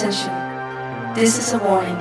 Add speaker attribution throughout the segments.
Speaker 1: Attention. This is a warning.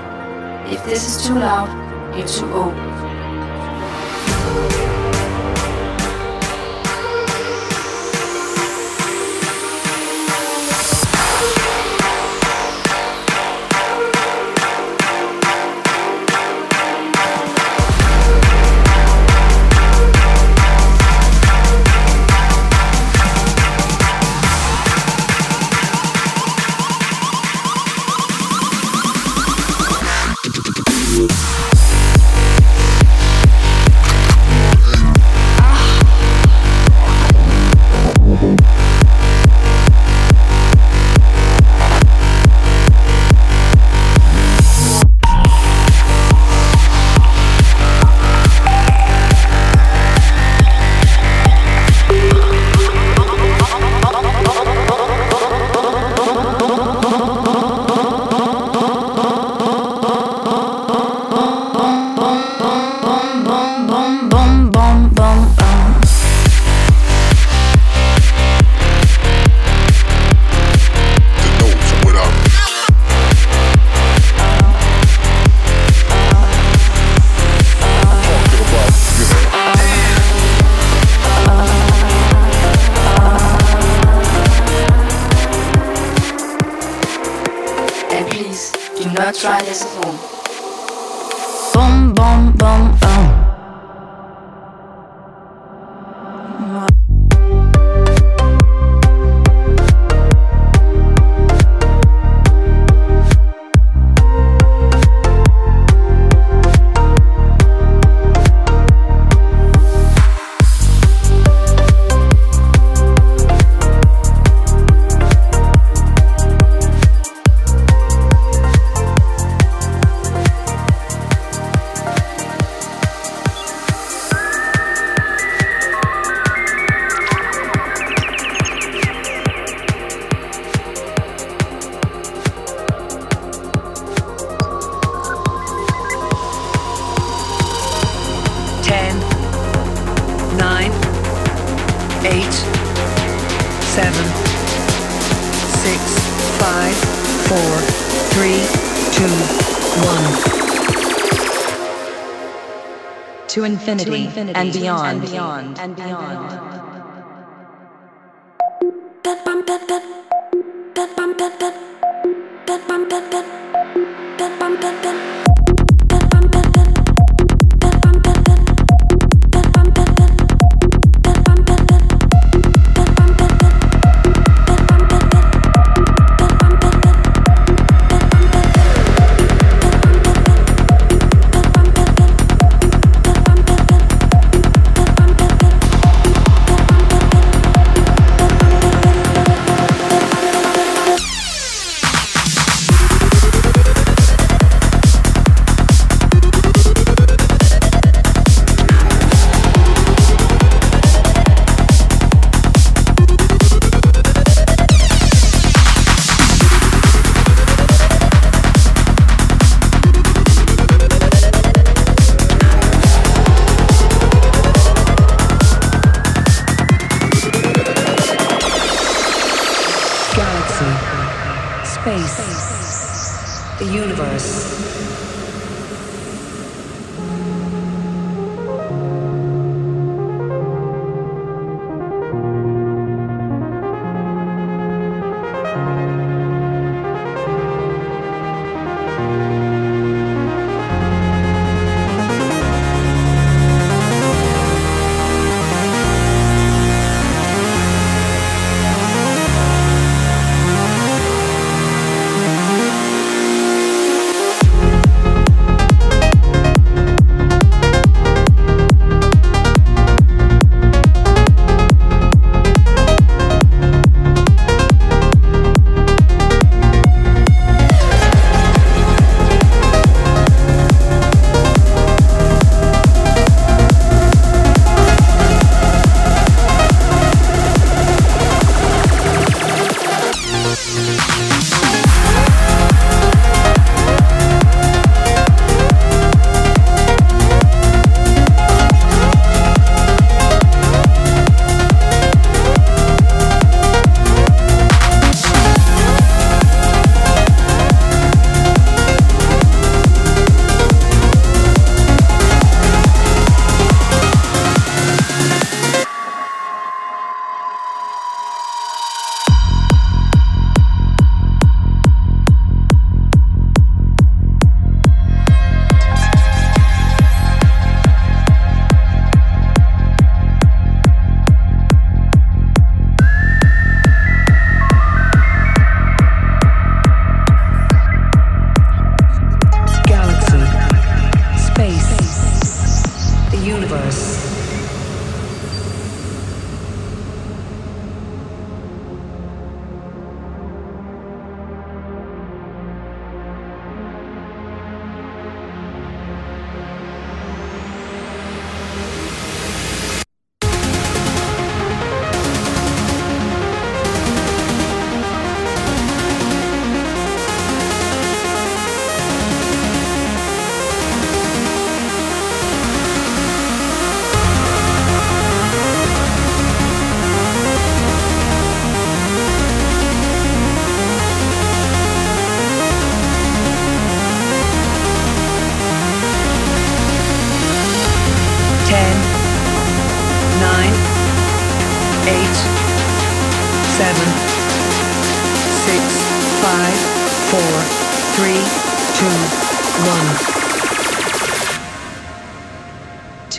Speaker 2: Infinity, to infinity and beyond. And beyond. And beyond.
Speaker 1: seven,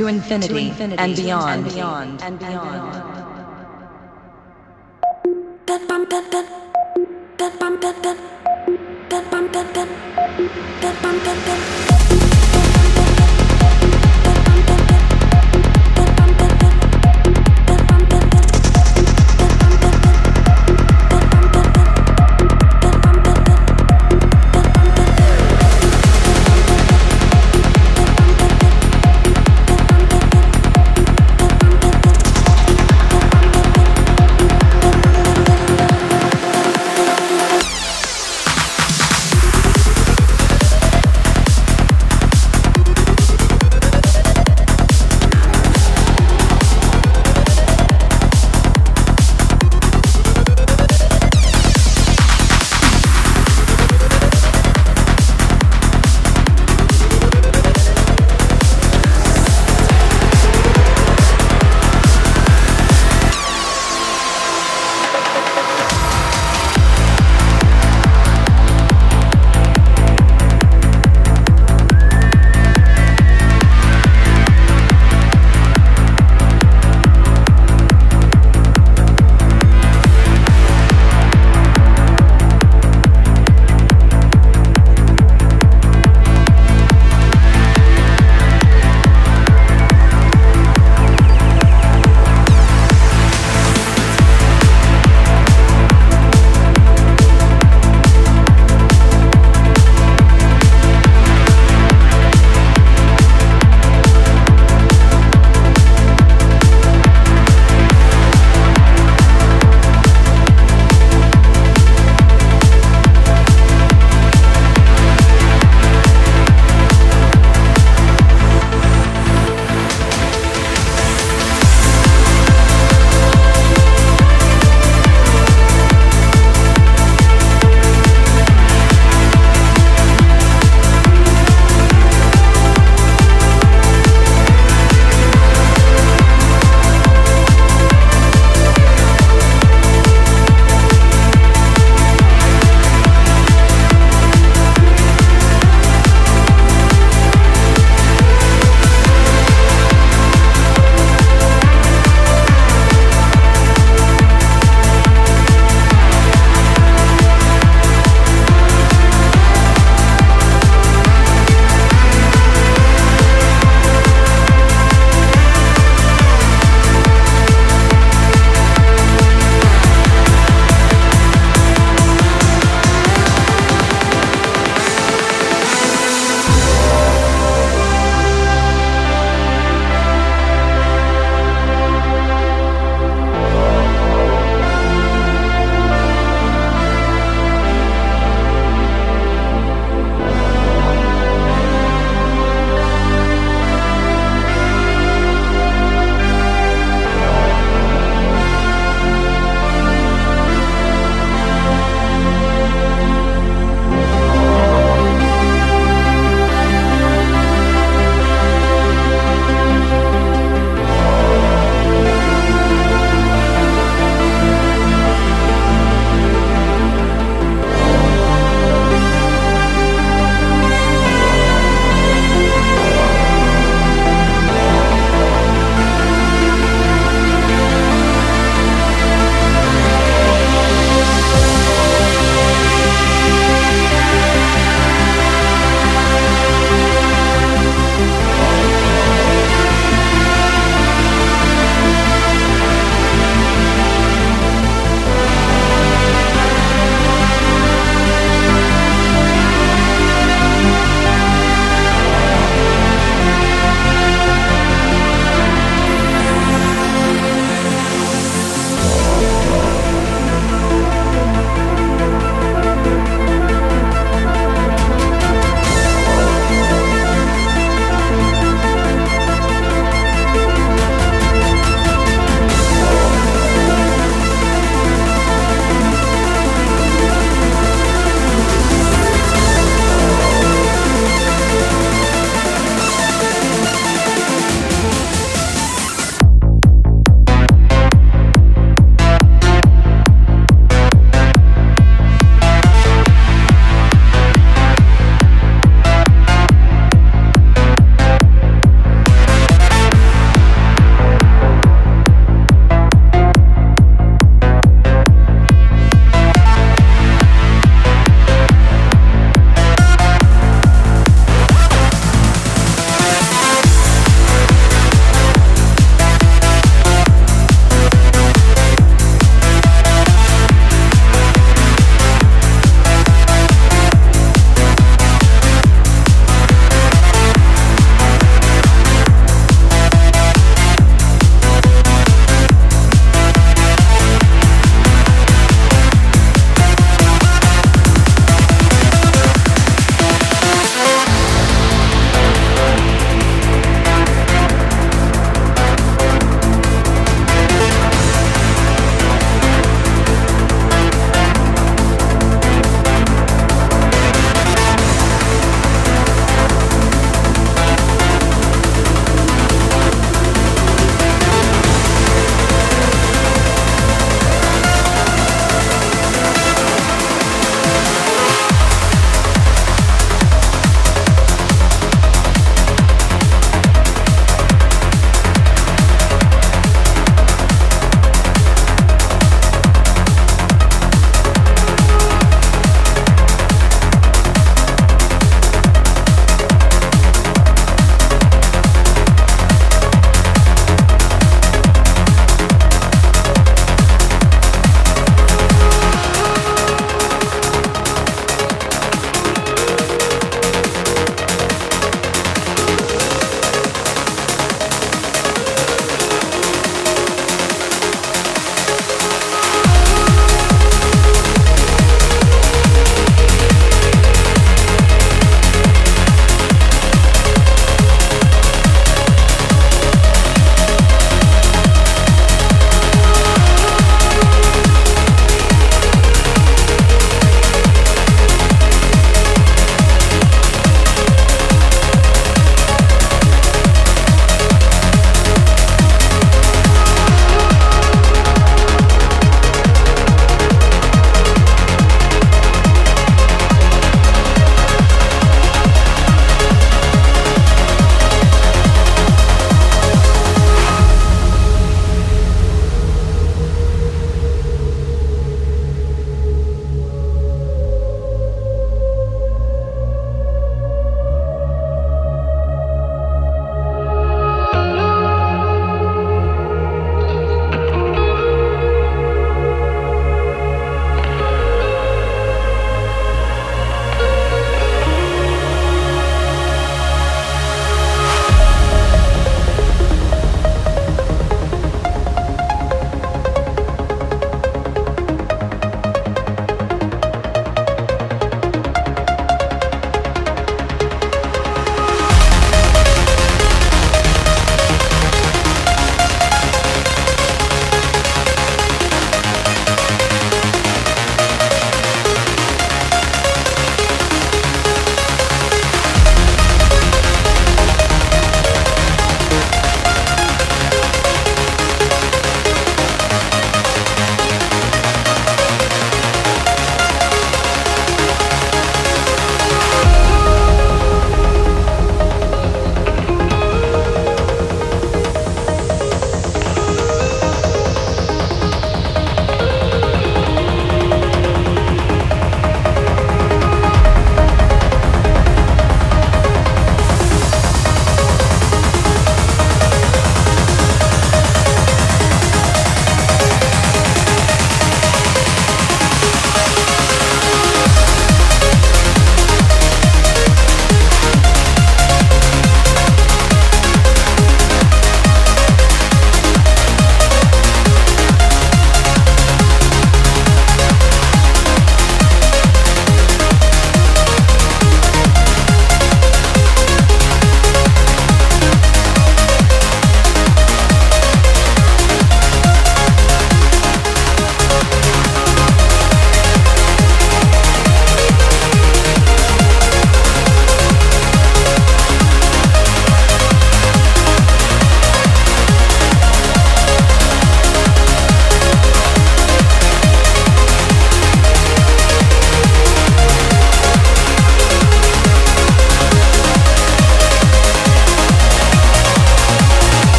Speaker 2: To infinity, and beyond. And beyond. And beyond.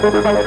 Speaker 3: Thank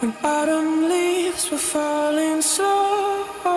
Speaker 3: When autumn leaves
Speaker 4: were
Speaker 3: falling slow.